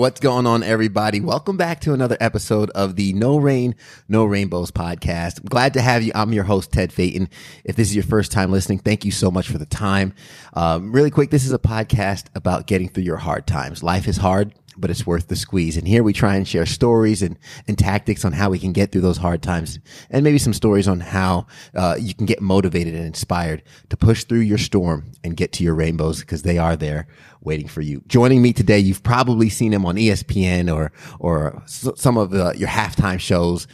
What's going on, everybody? Welcome back to another episode of the No Rain, No Rainbows podcast. glad to have you. I'm your host, Ted Phaeton. If this is your first time listening, thank you so much for the time. Um, really quick, this is a podcast about getting through your hard times. Life is hard but it's worth the squeeze. And here we try and share stories and, and tactics on how we can get through those hard times and maybe some stories on how uh, you can get motivated and inspired to push through your storm and get to your rainbows because they are there waiting for you. Joining me today, you've probably seen him on ESPN or, or some of your halftime shows.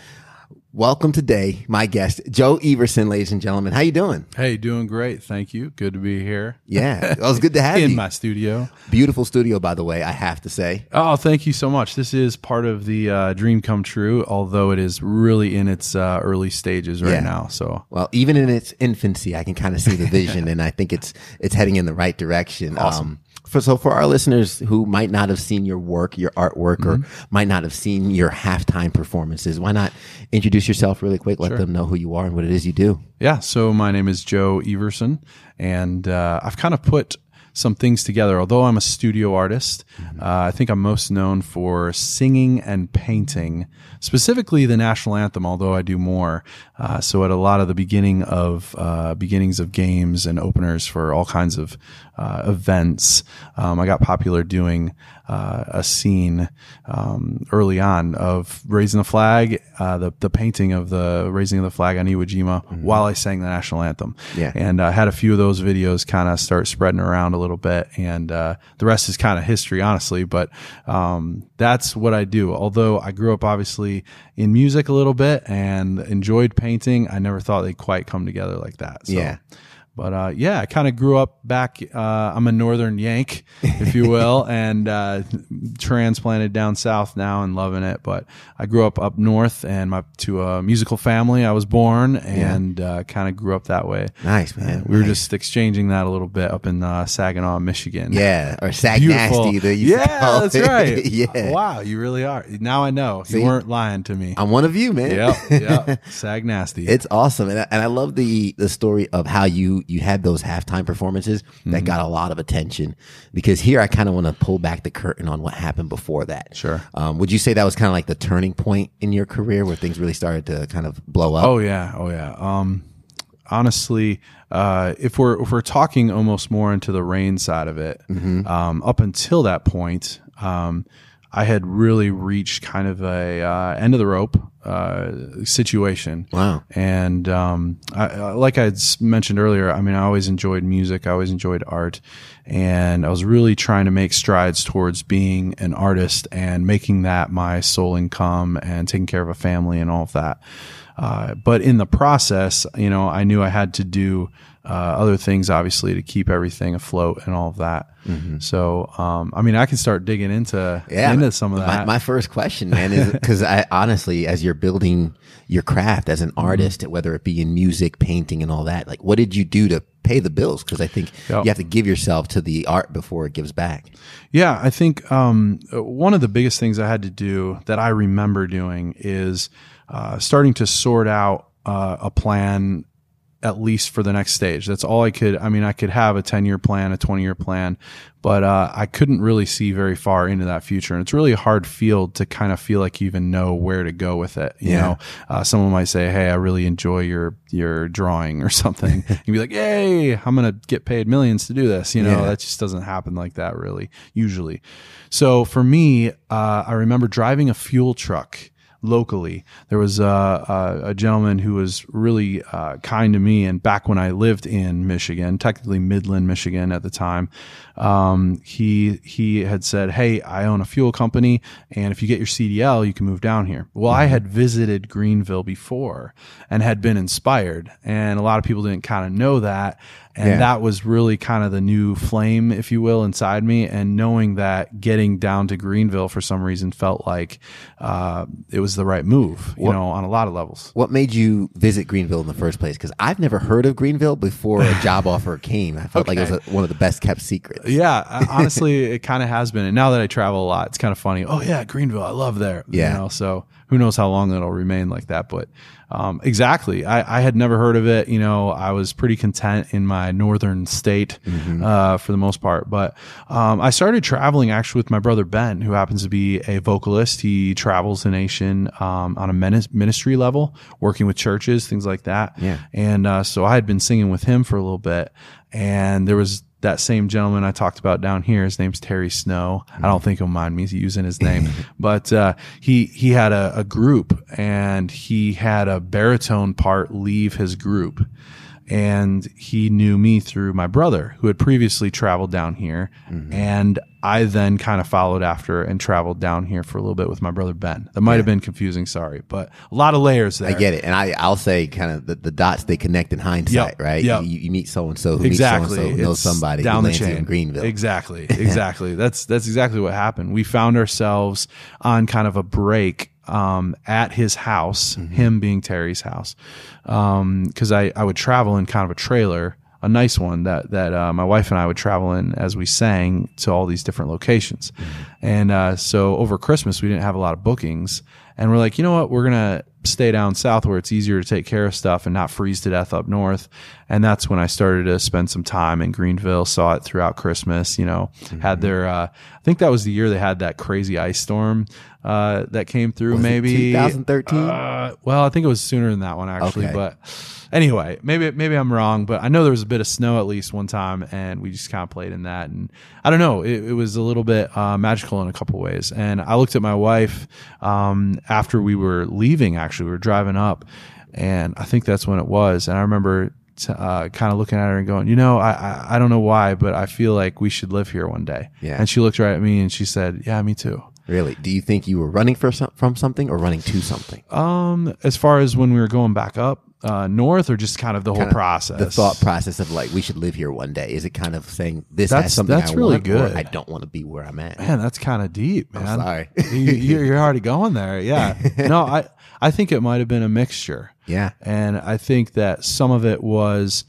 Welcome today, my guest, Joe Everson, ladies and gentlemen. How you doing? Hey, doing great. Thank you. Good to be here. Yeah, it was good to have in you. In my studio. Beautiful studio, by the way. I have to say. Oh, thank you so much. This is part of the uh, dream come true, although it is really in its uh, early stages right yeah. now. So, well, even in its infancy, I can kind of see the vision, and I think it's it's heading in the right direction. Awesome. Um, for, so for our listeners who might not have seen your work, your artwork, mm-hmm. or might not have seen your halftime performances, why not introduce yourself really quick? Let sure. them know who you are and what it is you do. Yeah. So my name is Joe Everson, and uh, I've kind of put some things together. Although I'm a studio artist, mm-hmm. uh, I think I'm most known for singing and painting, specifically the national anthem. Although I do more, uh, so at a lot of the beginning of uh, beginnings of games and openers for all kinds of uh, events, um, I got popular doing uh, a scene um, early on of raising the flag, uh, the the painting of the raising of the flag on Iwo Jima mm-hmm. while I sang the national anthem. Yeah, and I had a few of those videos kind of start spreading around a little bit, and uh, the rest is kind of history, honestly. But um, that's what I do. Although I grew up obviously in music a little bit and enjoyed painting, I never thought they'd quite come together like that. So, yeah. But uh, yeah, I kind of grew up back. Uh, I'm a northern Yank, if you will, and uh, transplanted down south now and loving it. But I grew up up north and my, to a musical family. I was born and yeah. Uh, kind of grew up that way. Nice man. And we nice. were just exchanging that a little bit up in uh, Saginaw, Michigan. Yeah, or Sag Nasty. Yeah, that's it. right. yeah. Wow, you really are. Now I know See, you weren't lying to me. I'm one of you, man. Yeah, yeah. Sag Nasty. It's awesome, and I, and I love the the story of how you you had those halftime performances that mm-hmm. got a lot of attention because here I kind of want to pull back the curtain on what happened before that. Sure. Um, would you say that was kind of like the turning point in your career where things really started to kind of blow up? Oh yeah. Oh yeah. Um, honestly, uh, if we're if we're talking almost more into the rain side of it, mm-hmm. um, up until that point, um, I had really reached kind of a uh, end of the rope uh, situation. Wow! And um, I, like I mentioned earlier, I mean, I always enjoyed music. I always enjoyed art, and I was really trying to make strides towards being an artist and making that my sole income and taking care of a family and all of that. Uh, but in the process, you know, I knew I had to do uh, other things, obviously, to keep everything afloat and all of that. Mm-hmm. So, um, I mean, I can start digging into yeah, into some of that. My, my first question, man, is because I honestly, as you're building your craft as an mm-hmm. artist, mm-hmm. whether it be in music, painting, and all that, like, what did you do to pay the bills? Because I think yep. you have to give yourself to the art before it gives back. Yeah, I think um, one of the biggest things I had to do that I remember doing is uh, starting to sort out uh, a plan at least for the next stage. That's all I could. I mean, I could have a 10 year plan, a 20 year plan, but uh, I couldn't really see very far into that future. And it's really a hard field to kind of feel like you even know where to go with it. You yeah. know, uh, someone might say, Hey, I really enjoy your, your drawing or something. You'd be like, Hey, I'm going to get paid millions to do this. You know, yeah. that just doesn't happen like that really, usually. So for me, uh, I remember driving a fuel truck locally. There was a, a gentleman who was really uh, kind to me, and back when I lived in Michigan, technically Midland, Michigan at the time, um, he he had said, "Hey, I own a fuel company, and if you get your CDL, you can move down here." Well, mm-hmm. I had visited Greenville before and had been inspired, and a lot of people didn't kind of know that. And yeah. that was really kind of the new flame, if you will, inside me. And knowing that getting down to Greenville for some reason felt like uh, it was the right move, you know, on a lot of levels. What made you visit Greenville in the first place? Because I've never heard of Greenville before a job offer came. I felt like it was a, one of the best kept secrets. Yeah, honestly, it kind of has been. And now that I travel a lot, it's kind of funny. Oh yeah, Greenville, I love there. Yeah. You know, so who knows how long it'll remain like that? But um, exactly, I, I had never heard of it. You know, I was pretty content in my northern state uh, for the most part. But um, I started traveling actually with my brother Ben, who happens to be a vocalist. He travels the nation um, on a ministry level, working with churches, things like that. Yeah. And uh, so I had been singing with him for a little bit, and there was that same gentleman I talked about down here. His name's Terry Snow. I don't think he'll mind me using his name, but uh, he he had a, a group, and he had a baritone part leave his group. And he knew me through my brother, who had previously traveled down here. Mm-hmm. And I then kind of followed after and traveled down here for a little bit with my brother Ben. That might have been confusing, sorry, but a lot of layers there. I get it, and I I'll say kind of the, the dots they connect in hindsight, Yep, right? yep. You, you meet so and so who exactly meets so and so knows somebody down the chain in Greenville. exactly exactly that's that's exactly what happened we found ourselves on kind of a break um, at his house Mm-hmm. him being terry's house because I, I would travel in kind of a trailer a nice one that that uh, my wife and I would travel in as we sang to all these different locations, Mm-hmm. and uh, so over Christmas we didn't have a lot of bookings, and we're like, you know what, we're gonna stay down south where it's easier to take care of stuff and not freeze to death up north, and that's when I started to spend some time in Greenville. Saw it throughout Christmas, you know, Mm-hmm. had their uh, I think that was the year they had that crazy ice storm uh, that came through. Was maybe 2013? Uh, well, I think it was sooner than that one actually, Okay. but anyway, maybe maybe I'm wrong, but I know there was a bit of snow at least one time, and we just kind of played in that, and I don't know, it, it was a little bit uh, magical in a couple ways. And I looked at my wife um, after we were leaving. Actually, we were driving up, and I think that's when it was. And I remember. Uh, kind of looking at her and going, you know, I, I I don't know why, but I feel like we should live here one day. Yeah. And she looked right at me and she said, "Yeah, me too." Really? Do you think you were running for some, from something or running to something? Um, as far as when we were going back up uh, north, or just kind of the whole Kinda process, The thought process of like we should live here one day. Is it kind of saying this That's- has something that's I really good. I don't want to be where I'm at. Man, that's kind of deep, man. sorry. you, you're you're already going there. Yeah. No, I I think it might have been a mixture, Yeah. and I think that some of it was.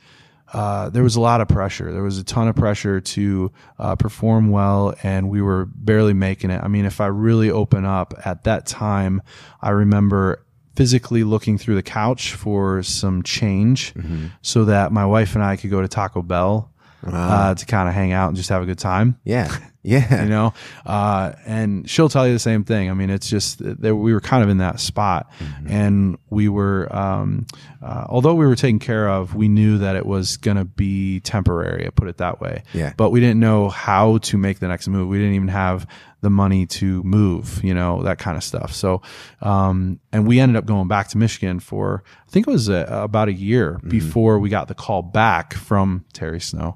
Uh, there was a lot of pressure. There was a ton of pressure to uh, perform well, and we were barely making it. I mean, if I really open up at that time, I remember physically looking through the couch for some change so that my wife and I could go to Taco Bell uh, to kind of hang out and just have a good time Yeah. Yeah. you know? Uh, and she'll tell you the same thing. I mean it's just that we were kind of in that spot. And we were um, uh, although we were taken care of we knew that it was going to be temporary i put it that way. Yeah. but we didn't know how to make the next move. We didn't even have the money to move you know that kind of stuff. So um, and we ended up going back to michigan for i think it was uh about a year Mm-hmm. before we got the call back from terry snow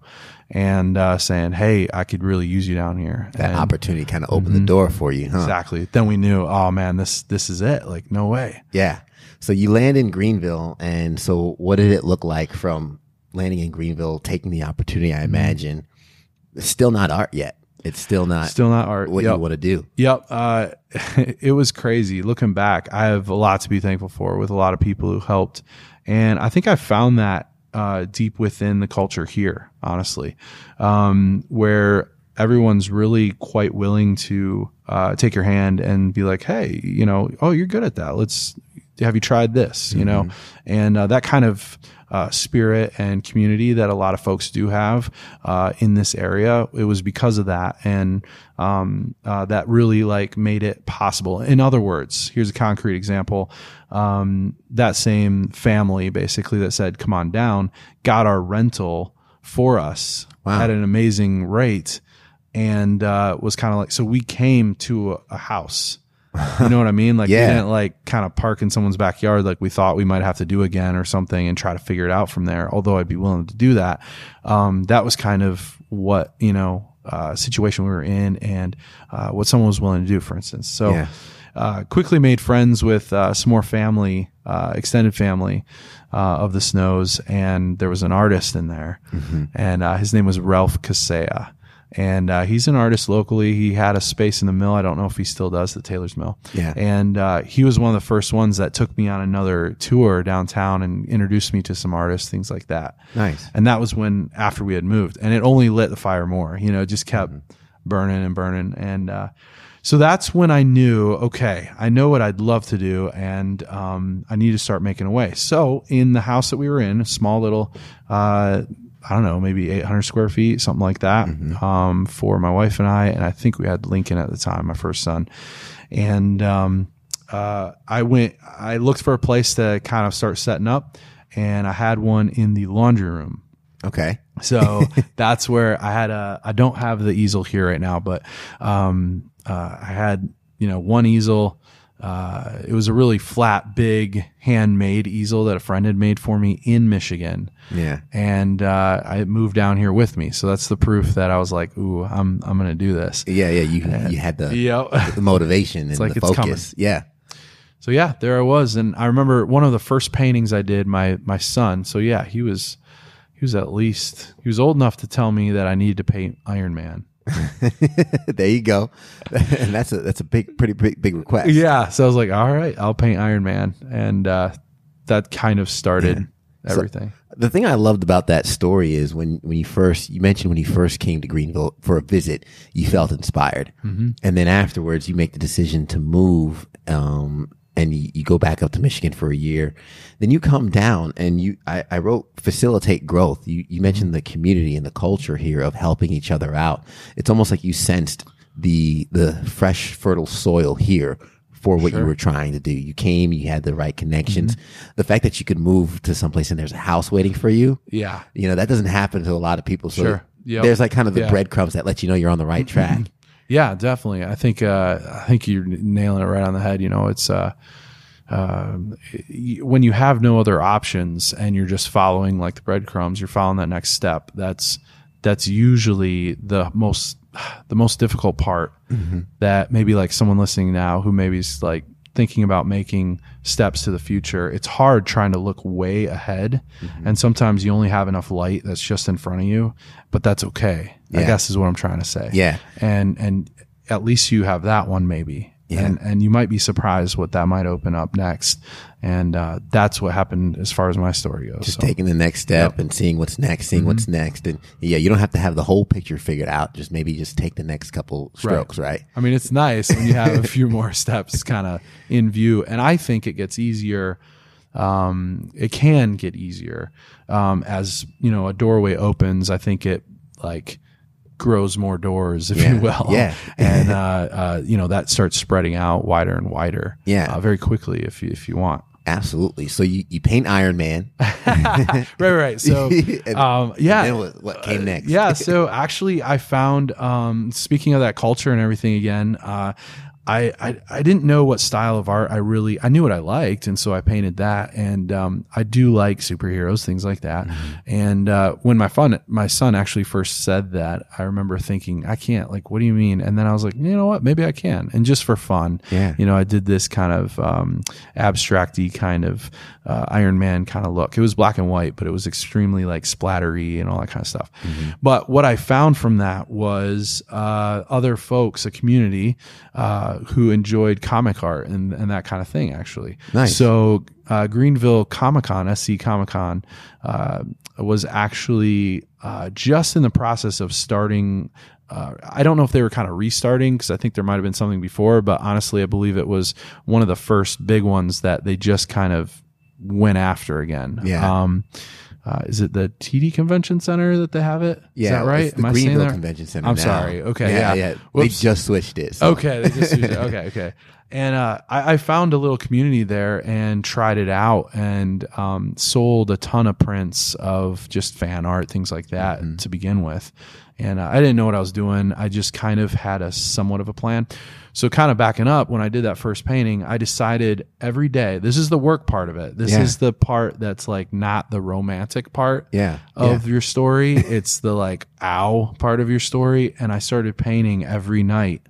and uh, saying hey i could really use you down here that And- opportunity kind of opened the door for you, huh? Exactly. Then we knew, oh man, this this is it. Like, no way. Yeah. So you land in Greenville, and so what did it look like from landing in Greenville, taking the opportunity? I imagine it's still not art yet. It's still not Still not art. what Yep. you want to do. Yep. Uh, it was crazy. Looking back, I have a lot to be thankful for with a lot of people who helped. And I think I found that uh, deep within the culture here, honestly, um, where everyone's really quite willing to uh, take your hand and be like, hey, you know, oh, you're good at that. Let's have you tried this, you know? And uh, that kind of uh, spirit and community that a lot of folks do have uh, in this area. It was because of that, and um, uh, that really like made it possible. In other words, here's a concrete example: um, that same family, basically, that said, "Come on down," got our rental for us Wow. at an amazing rate, and uh, was kind of like, so we came to a, a house. You know what I mean? Like Yeah. we didn't like kind of park in someone's backyard like we thought we might have to do again or something and try to figure it out from there. Although I'd be willing to do that. Um, that was kind of what, you know, uh, situation we were in and, uh, what someone was willing to do, for instance. So, Yeah. uh, quickly made friends with, uh, some more family, uh, extended family, uh, of the Snows. And there was an artist in there and, uh, his name was Ralph Casea and uh, he's an artist locally. He had a space in the mill. I don't know if he still does the Taylor's Mill. Yeah. And uh, he was one of the first ones that took me on another tour downtown and introduced me to some artists, things like that. Nice. And that was when after we had moved, and it only lit the fire more. You know, it just kept burning and burning, and uh, so that's when I knew, okay, I know what I'd love to do, and um, I need to start making a way. So in the house that we were in, a small little. Uh, I don't know, maybe 800 square feet, something like that, um, for my wife and I. And I think we had Lincoln at the time, my first son. And um, uh, I went, I looked for a place to kind of start setting up, and I had one in the laundry room. Okay. So that's where I had a. I don't have the easel here right now, but um, uh, I had you know one easel. Uh, it was a really flat, big, handmade easel that a friend had made for me in Michigan, Yeah. and uh, I moved down here with me. So that's the proof that I was like, "Ooh, I'm I'm gonna do this." Yeah. Yeah. You you had the, Yep. the motivation and like the focus. Yeah. So yeah, there I was, and I remember one of the first paintings I did. My my son. So yeah, he was he was at least he was old enough to tell me that I needed to paint Iron Man. there you go. and that's a that's a big, pretty big, big request. Yeah, so I was like, all right, I'll paint Iron Man, and uh, that kind of started everything. The thing I loved about that story is when, when you first, you mentioned when you first came to Greenville for a visit, you felt inspired. Mm-hmm. And then afterwards, you make the decision to move, um, and you, you go back up to Michigan for a year. Then you come down and you, I, I wrote facilitate growth. You, you mentioned mm-hmm. the community and the culture here of helping each other out. It's almost like you sensed the, the fresh, fertile soil here for what you were trying to do. You came, you had the right connections. Mm-hmm. The fact that you could move to someplace and there's a house waiting for you, Yeah, you know, that doesn't happen to a lot of people. So Sure. Yep. there's like kind of the Yeah. breadcrumbs that let you know you're on the right mm-hmm. track. Yeah, definitely. I think uh, I think you're nailing it right on the head. You know, it's uh, um, y- when you have no other options and you're just following like the breadcrumbs, you're following that next step. That's that's usually the most the most difficult part. That maybe like someone listening now who maybe is like thinking about making steps to the future. It's hard trying to look way ahead, and sometimes you only have enough light that's just in front of you. But that's okay. I guess is what I'm trying to say Yeah. and and at least you have that one maybe Yeah. and and you might be surprised what that might open up next and uh, that's what happened as far as my story goes Just so, taking the next step and seeing what's next, seeing what's next. And yeah, you don't have to have the whole picture figured out. Just maybe just take the next couple strokes, right? i mean it's nice when you have a few more steps kind of in view and i think it gets easier um, it can get easier um, as you know a doorway opens i think it like grows more doors if Yeah. you will Yeah. and uh, uh, you know that starts spreading out wider and wider Yeah. uh, very quickly if you if you want Absolutely. So you, you paint Iron Man. right right so um, and yeah what, what came next? yeah so actually i found um, speaking of that culture and everything again uh, I, I I didn't know what style of art I really I knew what I liked and so I painted that and um, I do like superheroes things like that. Mm-hmm. and uh, when my fun my son actually first said that I remember thinking I can't like what do you mean? And then I was like you know what? Maybe I can. And just for fun Yeah. you know I did this kind of um, abstracty kind of uh, Iron Man kind of look. It was black and white but it was extremely like splattery and all that kind of stuff. But what I found from that was uh, other folks a community uh, who enjoyed comic art and, and that kind of thing actually Nice. so uh, Greenville Comic Con, SC Comic Con, uh, was actually uh, just in the process of starting. Uh, I don't know if they were kind of restarting because I think there might have been something before, but honestly, I believe it was one of the first big ones that they just kind of went after again. Yeah. Um, uh, is it the TD Convention Center that they have it? Yeah. is that right? It's the Greenville Convention Center. I'm now. sorry. Okay, Yeah. yeah. Yeah. They just switched it. so- Okay, they just it. okay, okay. And uh, I, I found a little community there and tried it out and um, sold a ton of prints of just fan art, things like that to begin with. And uh, I didn't know what I was doing. I just kind of had a somewhat of a plan. So, kind of backing up, when I did that first painting, I decided every day this is the work part of it. This Yeah. is the part that's like not the romantic part Yeah. of your story. It's the like ow part of your story. And I started painting every night.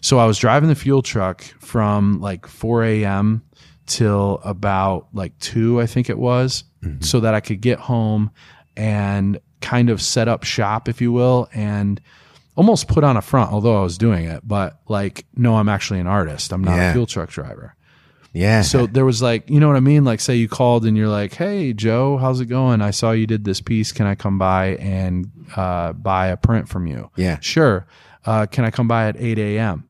So I was driving the fuel truck from like 4 a.m. till about like 2, I think it was, mm-hmm. so that I could get home and kind of set up shop, if you will. And almost put on a front, although I was doing it, but like, no, I'm actually an artist. I'm not Yeah. a fuel truck driver. Yeah. So there was like, you know what I mean? Like, say you called and you're like, "Hey, Joe, how's it going? I saw you did this piece. Can I come by and uh, buy a print from you?" Yeah. sure. Uh, can I come by at eight a.m.?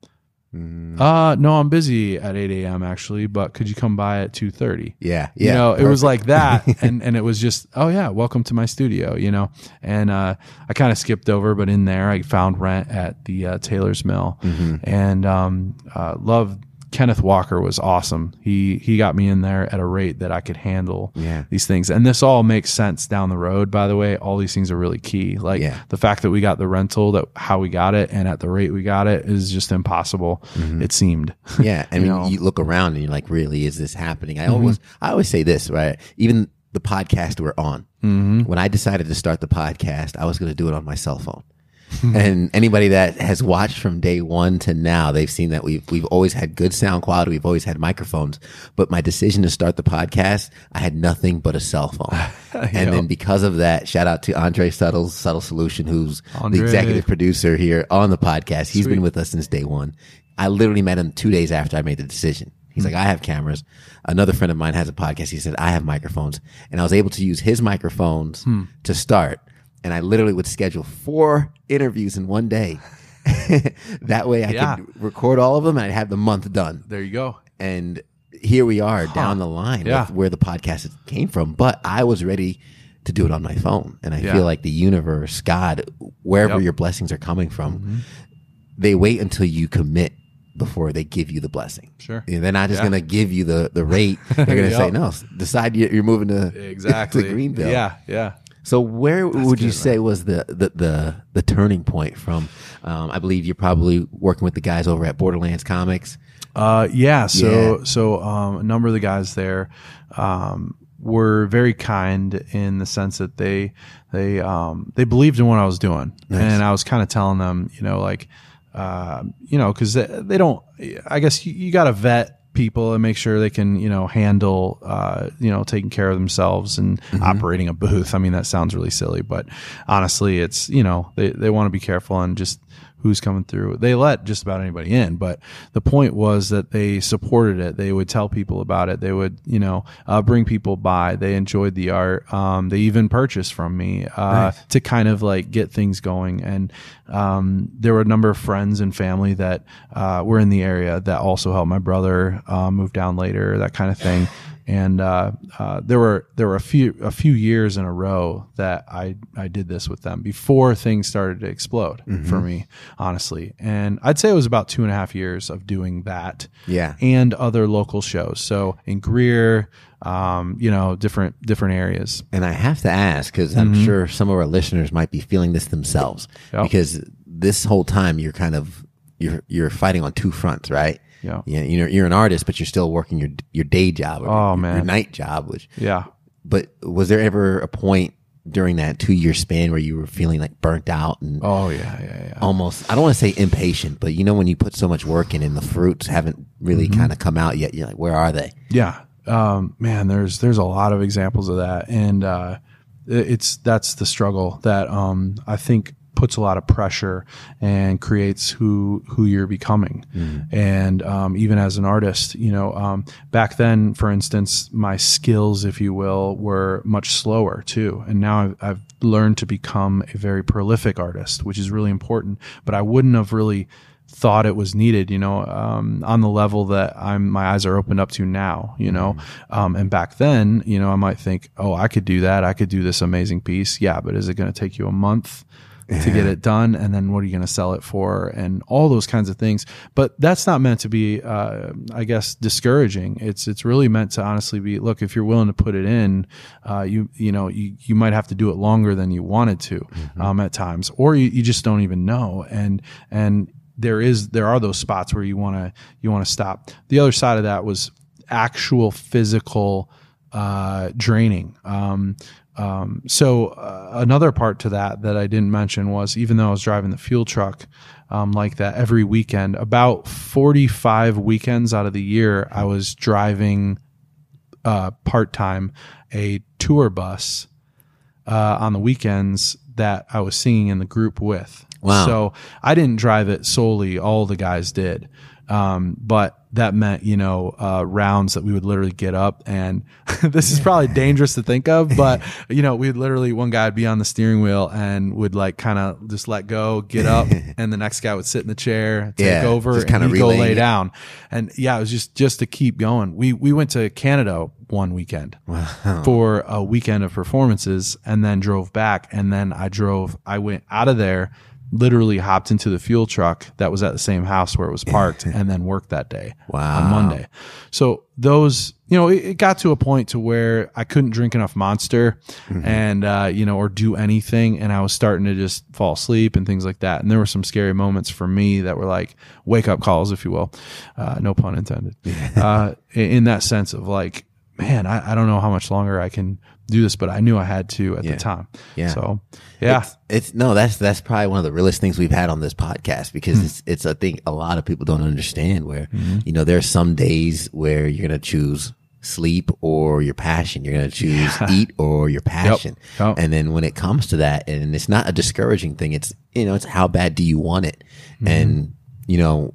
Mm. Uh, no, I'm busy at eight a.m. actually, but could you come by at two thirty? yeah. Yeah. you know, it was like that, and and it was just, oh yeah, welcome to my studio, you know. And uh, I kind of skipped over, but in there, I found rent at the uh, Taylor's Mill, Mm-hmm. and um, uh, loved Kenneth Walker was awesome. He he got me in there at a rate that I could handle Yeah. these things, and this all makes sense down the road. By the way, all these things are really key. Like Yeah. the fact that we got the rental, that how we got it, and at the rate we got it is just impossible. It seemed. Yeah, I mean, know? Mm-hmm. you look around and you're like, really, is this happening? I always, I always say this, right? Even the podcast we're on, Mm-hmm. when I decided to start the podcast, I was going to do it on my cell phone. and anybody that has watched from day one to now, they've seen that we've we've always had good sound quality. We've always had microphones. But my decision to start the podcast, I had nothing but a cell phone. and then because of that, shout out to Andre Suttle's Subtle Solution, who's Andre. the executive producer here on the podcast. He's been with us since day one. I literally met him two days after I made the decision. He's hmm. like, I have cameras. Another friend of mine has a podcast. He said, I have microphones. And I was able to use his microphones hmm. to start. And I literally would schedule four interviews in one day. that way I Yeah. could record all of them and I'd have the month done. There you go. And here we are down the line Yeah. with where the podcast came from. But I was ready to do it on my phone. And I Yeah. feel like the universe, God, wherever Yep. your blessings are coming from, Mm-hmm. they wait until you commit before they give you the blessing. Sure. Know, they're not just Yeah. going to give you the, the rate. They're going to say, no, decide you- you're moving to, Exactly. to Greenville. Yeah, yeah. So where would you say was the, the, the, the turning point from, um, I believe you're probably working with the guys over at Borderlands Comics. Uh, yeah. So Yeah. so um, a number of the guys there um, were very kind in the sense that they they um, they believed in what I was doing, and I was kind of telling them, you know, like uh, you know, because they, they don't. I guess you, you got to vet people and make sure they can you know handle uh, you know taking care of themselves and operating a booth. I mean that sounds really silly, but honestly, it's you know they they want to be careful and just who's coming through. They let just about anybody in, but the point was that they supported it. They would tell people about it. They would, you know, uh, bring people by. They enjoyed the art. Um, they even purchased from me uh, to kind of like get things going. And um, there were a number of friends and family that uh, were in the area that also helped. My brother uh, moved down later, that kind of thing and uh, uh, there were there were a few a few years in a row that I I did this with them before things started to explode for me honestly and I'd say it was about two and a half years of doing that Yeah. and other local shows so in Greer um, you know different different areas And I have to ask because I'm sure some of our listeners might be feeling this themselves Yep. because this whole time you're kind of you're you're fighting on two fronts, right? Yeah. Yeah. You're you're an artist, but you're still working your your day job or Oh, your, man. your night job. Which, yeah but was there ever a point during that two year span where you were feeling like burnt out and oh yeah yeah yeah almost I don't want to say impatient, but you know when you put so much work in and the fruits haven't really Mm-hmm. kind of come out yet, you're like, where are they? Yeah. Um, man, there's there's a lot of examples of that, and uh, it's that's the struggle that um, I think puts a lot of pressure and creates who who you're becoming. And um, even as an artist, you know, um, back then, for instance, my skills, if you will, were much slower too. And now I've, I've learned to become a very prolific artist, which is really important. But I wouldn't have really thought it was needed, you know, um, on the level that I'm, my eyes are opened up to now, you know. Um, and back then, you know, I might think, oh, I could do that. I could do this amazing piece. Yeah, but is it going to take you a month? To get it done, and then what are you going to sell it for, and all those kinds of things. But that's not meant to be, uh, I guess, discouraging. It's it's really meant to honestly be. Look, if you're willing to put it in, uh, you you know you you might have to do it longer than you wanted to um, at times, or you, you just don't even know. And and there is there are those spots where you want to you want to stop. The other side of that was actual physical uh, draining. Um, um, so uh, another part to that that I didn't mention was even though I was driving the fuel truck um, like that every weekend, about forty five weekends out of the year, I was driving uh, part time a tour bus uh, on the weekends that I was singing in the group with. Wow. So I didn't drive it solely; all the guys did. Um, but that meant, you know, uh, rounds that we would literally get up and this is probably dangerous to think of, but you know, we'd literally, one guy would be on the steering wheel and would like kind of just let go, get up and the next guy would sit in the chair, take Yeah, over and he'd go lay it. down. And yeah, it was just, just to keep going. We, we went to Canada one weekend for a weekend of performances and then drove back. And then I drove, I went out of there, literally hopped into the fuel truck that was at the same house where it was parked and then worked that day Wow. on Monday. So those, you know, it, it got to a point to where I couldn't drink enough monster and, uh, you know, or do anything. And I was starting to just fall asleep and things like that. And there were some scary moments for me that were like wake up calls, if you will. Uh, no pun intended. uh, in that sense of like, man, I, I don't know how much longer I can do this, but I knew I had to at Yeah. the time. Yeah. So yeah. It's, it's no, that's that's probably one of the realest things we've had on this podcast because Hmm. it's it's a thing a lot of people don't understand where Mm-hmm. you know there are some days where you're gonna choose sleep or your passion. You're gonna choose eat or your passion. Yep. And then when it comes to that, and it's not a discouraging thing, it's you know, it's how bad do you want it? Mm-hmm. And you know,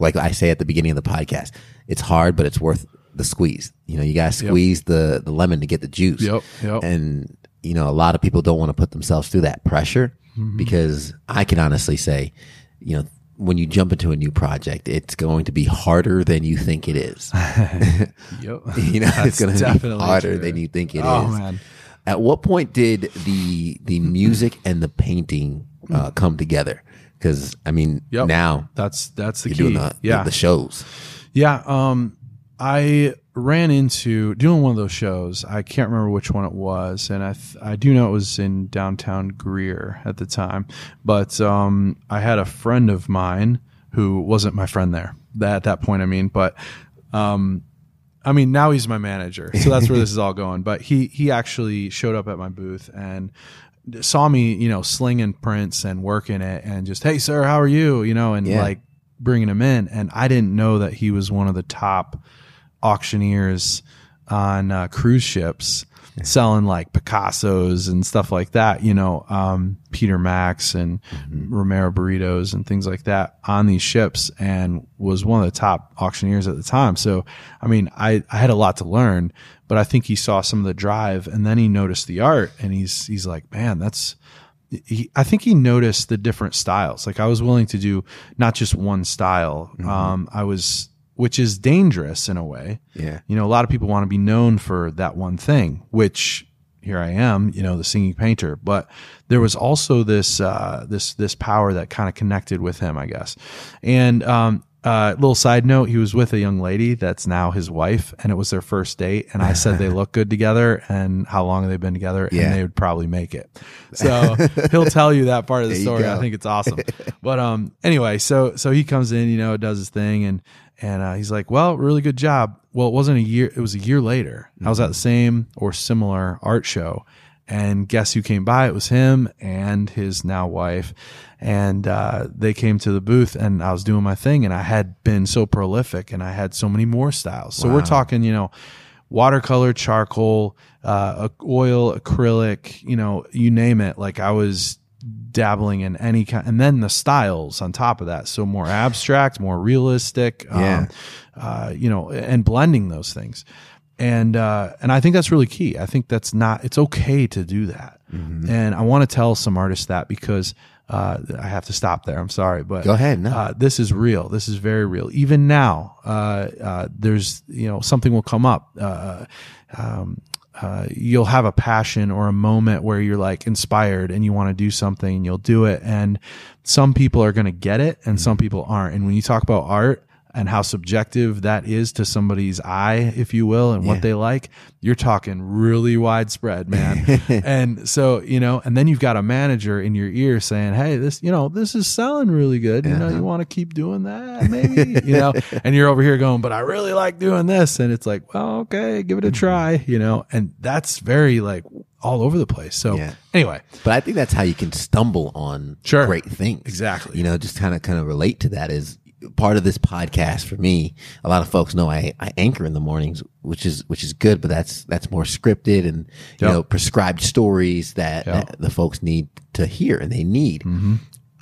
like I say at the beginning of the podcast, it's hard, but it's worth the squeeze. You know, you gotta squeeze the the lemon to get the juice. Yep, yep. And you know, a lot of people don't want to put themselves through that pressure Mm-hmm. because I can honestly say, you know, when you jump into a new project, it's going to be harder than you think it is. Yep. you know, it's going to be harder true. than you think it is. Oh, man. At what point did the the music and the painting uh, come together? Because I mean, Yep. now That's, that's the you're key. doing the, yeah. the the shows. Yeah, um, I ran into doing one of those shows. I can't remember which one it was, and I th- I do know it was in downtown Greer at the time. But um, I had a friend of mine who wasn't my friend there that, at that point. I mean, but um, I mean now he's my manager, so that's where this is all going. But he he actually showed up at my booth and saw me, you know, slinging prints and working it, and just hey sir, how are you? You know, and Yeah. like bringing him in, and I didn't know that he was one of the top auctioneers on uh, cruise ships, selling like Picasso's and stuff like that. You know, um, Peter Max and Romero Brittos and things like that on these ships, and was one of the top auctioneers at the time. So, I mean, I I had a lot to learn, but I think he saw some of the drive, and then he noticed the art, and he's he's like, man, that's he, I think he noticed the different styles. Like I was willing to do not just one style. Um, I was, which is dangerous in a way. Yeah. You know, a lot of people want to be known for that one thing, which here I am, you know, the singing painter. But there was also this, uh, this, this power that kind of connected with him, I guess. And, um, uh, little side note, he was with a young lady that's now his wife, and it was their first date. And I said they look good together, and how long they've they been together? Yeah. And they would probably make it. So he'll tell you that part of the There story. I think it's awesome. But um, anyway, so so he comes in, you know, does his thing, and and uh, he's like, "Well, really good job." Well, it wasn't a year; it was a year later. I was at the same or similar art show, and guess who came by? It was him and his now wife, and uh, they came to the booth, and I was doing my thing, and I had been so prolific, and I had so many more styles. So we're talking, you know watercolor, charcoal, uh, oil, acrylic, you know, you name it. Like I was dabbling in any kind, and then the styles on top of that. So more abstract, more realistic, Yeah. um, uh, you know, and blending those things. And, uh, and I think that's really key. I think that's not, it's okay to do that. And I want to tell some artists that because, uh, I have to stop there. I'm sorry, but Go ahead, no. uh, this is real. This is very real. Even now, uh, uh, there's you know something will come up. Uh, um, uh, you'll have a passion or a moment where you're like inspired and you want to do something and you'll do it. And some people are going to get it and some people aren't. And when you talk about art and how subjective that is to somebody's eye, if you will, and Yeah. what they like, you're talking really widespread, man. and so, you know, and then you've got a manager in your ear saying, Hey, this, you know, this is selling really good. You know, you uh-huh. want to keep doing that, maybe, you know, and you're over here going, but I really like doing this. And it's like, well, okay, give it a try, you know, and that's very like all over the place. So Yeah. anyway, But I think that's how you can stumble on Sure. great things. Exactly. You know, just kind of kind of relate to that is part of this podcast for me. A lot of folks know I, I anchor in the mornings, which is which is good, but that's that's more scripted and you know prescribed stories that, Yep. that the folks need to hear and they need. Mm-hmm.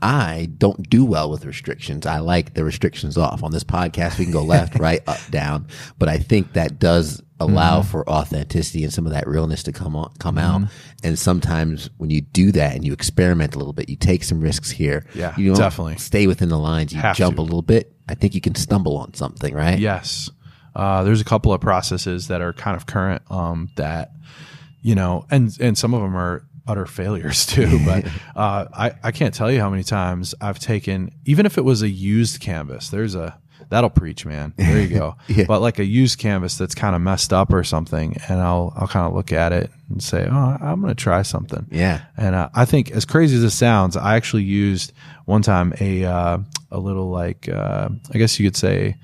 I don't do well with restrictions. I like the restrictions off. On this podcast, we can go left, right, up, down. But I think that does allow for authenticity and some of that realness to come on, come out. And sometimes when you do that and you experiment a little bit, you take some risks here. Yeah, you definitely. stay within the lines. You Have jump to. a little bit. I think you can stumble on something, right? Yes. Uh, there's a couple of processes that are kind of current um, that, you know, and, and some of them are utter failures too. But uh, I, I can't tell you how many times I've taken, even if it was a used canvas, there's a, that'll preach, man. There you go. Yeah. But like a used canvas that's kind of messed up or something, and I'll, I'll kind of look at it and say, oh, I'm going to try something. Yeah. And uh, I think, as crazy as it sounds, I actually used one time a uh, a little like uh, I guess you could say,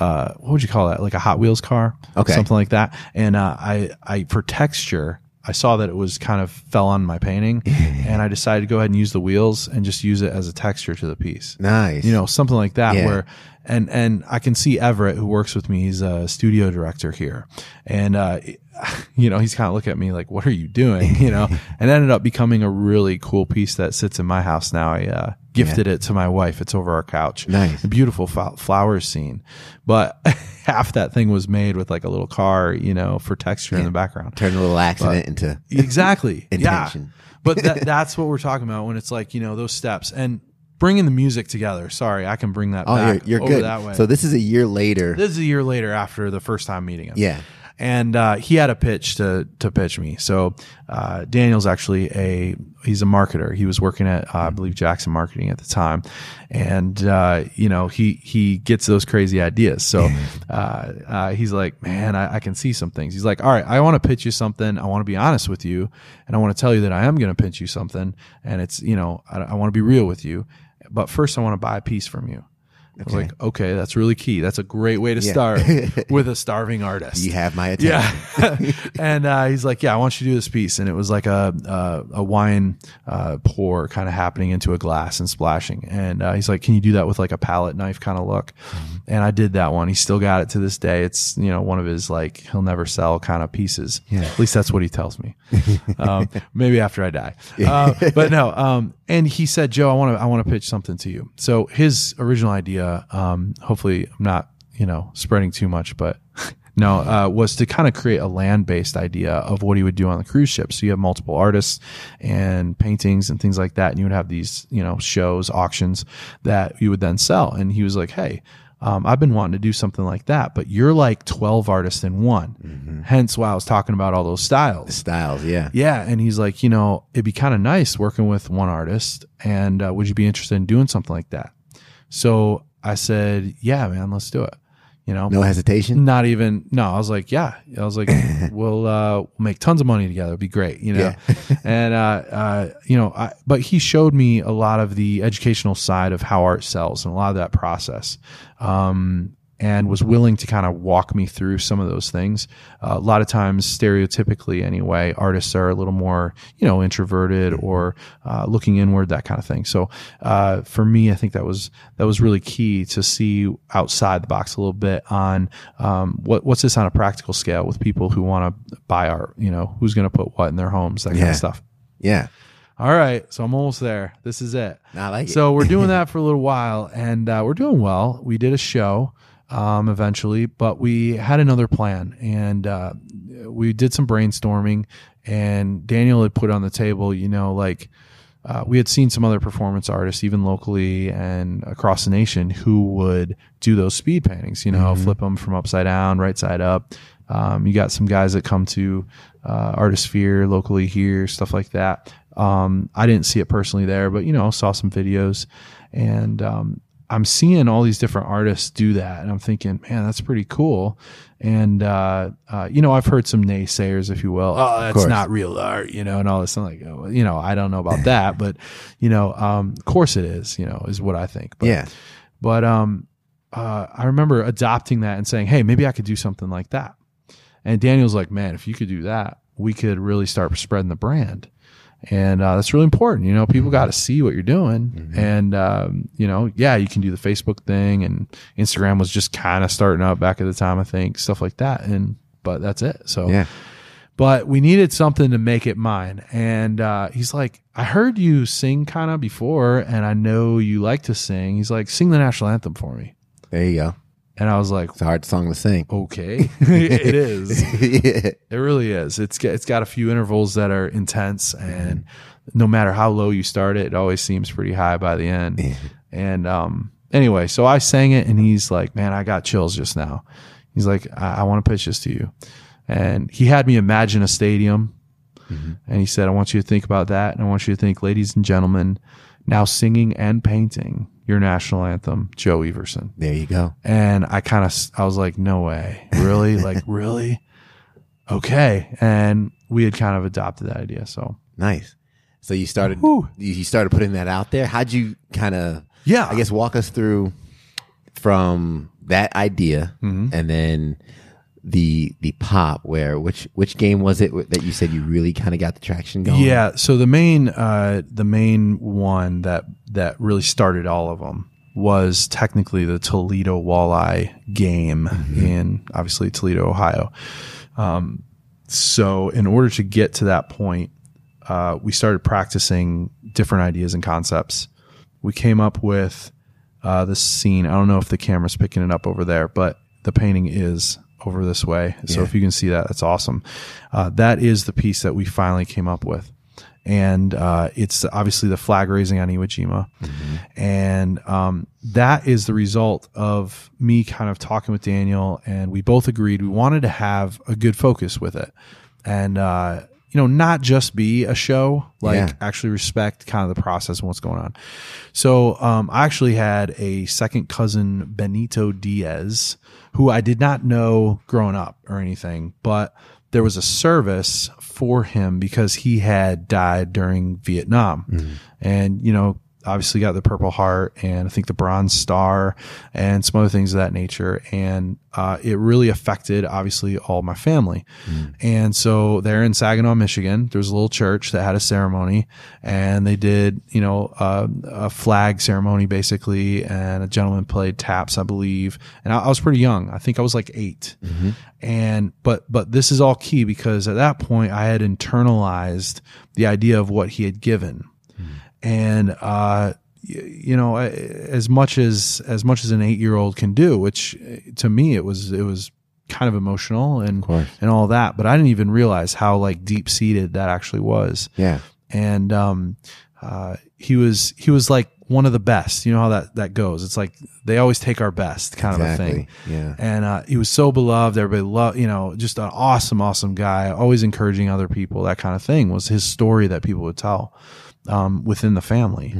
uh, what would you call that? Like a Hot Wheels car, Okay. something like that. And uh, I I for texture. I saw that it was kind of fell on my painting, and I decided to go ahead and use the wheels and just use it as a texture to the piece Nice. you know something like that Yeah. where and and i can see everett who works with me he's a studio director here. And uh you know he's kind of looking at me like what are you doing? You know? And ended up becoming a really cool piece that sits in my house now. I uh gifted it to my wife. It's over our couch. Nice. a beautiful fl- flowers scene. But half that thing was made with like a little car you know for texture in the background. Turn a little accident into exactly. Intention. yeah but that, that's what we're talking about when it's like you know those steps. And bringing the music together. Sorry i can bring that Oh, back you're, you're over good. that way. So this is a year later. this is a year later after the first time meeting him. Yeah. and uh, he had a pitch to to pitch me. So uh, daniel's actually a he's a marketer. He was working at uh, i believe jackson marketing at the time. And uh, you know he he gets those crazy ideas. So uh, uh, he's like man I, I can see some things. He's like all right i want to pitch you something. I want to be honest with you and i want to tell you that i am going to pitch you something. And it's you know i, I want to be real with you but first i want to buy a piece from you I was like, okay, that's really key. That's a great way to start with a starving artist. You have my attention. Yeah. and uh, he's like, yeah, I want you to do this piece. And it was like a, a, a wine uh, pour kind of happening into a glass and splashing. And uh, he's like, can you do that with like a palette knife kind of look? And I did that one. He still got it to this day. It's, you know, one of his like, he'll never sell kind of pieces. Yeah. At least that's what he tells me. um, maybe after I die. Uh, but no. Um, and he said, Joe, I want to, I want to pitch something to you. So his original idea, um, hopefully I'm not, you know, spreading too much, but no, uh, was to kind of create a land based idea of what he would do on the cruise ship. So you have multiple artists and paintings and things like that. And you would have these, you know, shows, auctions that you would then sell. And he was like, Hey, um, I've been wanting to do something like that, but you're like 12 artists in one. Hence why I was talking about all those styles. Styles. Yeah. Yeah, and he's like, you know, it'd be kind of nice working with one artist, and uh, would you be interested in doing something like that? So I said, yeah, man, let's do it. You know, No hesitation. not even no. I was like, yeah. I was like, we'll uh, we'll make tons of money together. It'd be great, you know. and uh, uh, you know, I, but he showed me a lot of the educational side of how art sells and a lot of that process. Um, and was willing to kind of walk me through some of those things. Uh, a lot of times, stereotypically anyway, artists are a little more, you know, introverted or uh, looking inward, that kind of thing. So uh, for me, I think that was that was really key to see outside the box a little bit on um, what what's this on a practical scale with people who want to buy art. You know, who's going to put what in their homes, that kind Yeah. of stuff. Yeah. All right, so I'm almost there. This is it. I like it. So we're doing that for a little while, and uh, we're doing well. We did a show um, eventually, but we had another plan, and uh, we did some brainstorming. And Daniel had put on the table, you know, like uh, we had seen some other performance artists, even locally and across the nation, who would do those speed paintings. You know, flip them from upside down, right side up. Um, you got some guys that come to uh, Artisphere locally here, stuff like that. Um, I didn't see it personally there, but you know, saw some videos, and um, I'm seeing all these different artists do that, and I'm thinking, man, that's pretty cool. And uh, uh, you know, I've heard some naysayers, if you will. Oh, that's not real art, you know, and all this. I'm like, oh, you know, I don't know about that, but you know, um, of course it is. You know, is what I think. But, Yeah. but um, uh, I remember adopting that and saying, hey, maybe I could do something like that. And Daniel's like, man, if you could do that, we could really start spreading the brand. And uh, that's really important. You know, people got to see what you're doing, and um, you know, yeah, you can do the Facebook thing, and Instagram was just kind of starting up back at the time, I think, stuff like that, and but that's it. So Yeah. but we needed something to make it mine. And uh, he's like, I heard you sing kind of before, and I know you like to sing. He's like, sing the national anthem for me. There you go. And I was like, It's a hard song to sing. okay, it is. yeah. It really is. It's got- it's got a few intervals that are intense, and no matter how low you start it, it always seems pretty high by the end. And um, anyway, so I sang it, and he's like, "Man, I got chills just now." He's like, "I, I want to pitch this to you," and he had me imagine a stadium, and he said, "I want you to think about that, and I want you to think, ladies and gentlemen, now singing and painting your national anthem, Joe Everson." There you go. And I kind of, I was like, no way. Really? like, really? Okay. And we had kind of adopted that idea. So, Nice. So you started Whew. you you started putting that out there. How'd you kind of yeah. I guess walk us through from that idea Mm-hmm. and then the the pop where which which game was it that you said you really kind of got the traction going? Yeah. So the main, uh, the main one that, that really started all of them was technically the Toledo Walleye game in obviously Toledo, Ohio. Um, so in order to get to that point, uh, we started practicing different ideas and concepts. We came up with uh, this scene. I don't know if the camera's picking it up over there, but the painting is over this way. So if you can see that, that's awesome. Uh, that is the piece that we finally came up with. And uh, it's obviously the flag raising on Iwo Jima. And um, that is the result of me kind of talking with Daniel, and we both agreed we wanted to have a good focus with it. And, uh, you know, not just be a show, like Yeah. actually respect kind of the process and what's going on. So um, I actually had a second cousin, Benito Diaz, who I did not know growing up or anything, but there was a service for him because he had died during Vietnam. And, you know, obviously got the Purple Heart and I think the Bronze Star and some other things of that nature. And uh, it really affected, obviously, all my family. And so there in Saginaw, Michigan, there was a little church that had a ceremony and they did, you know, uh, a flag ceremony basically. And a gentleman played taps, I believe. And I, I was pretty young. I think I was like 8 And, but, but this is all key because at that point I had internalized the idea of what he had given and uh y- you know as much as as much as an 8 year old can do which uh, to me it was it was kind of emotional and course. and all that but i didn't even realize how like deep seated that actually was Yeah. and um uh he was he was like one of the best you know how that that goes it's like they always take our best kind of a thing Yeah. and uh, he was so beloved. Everybody loved, you know, just an awesome, awesome guy. Always encouraging other people. That kind of thing was his story that people would tell um, within the family.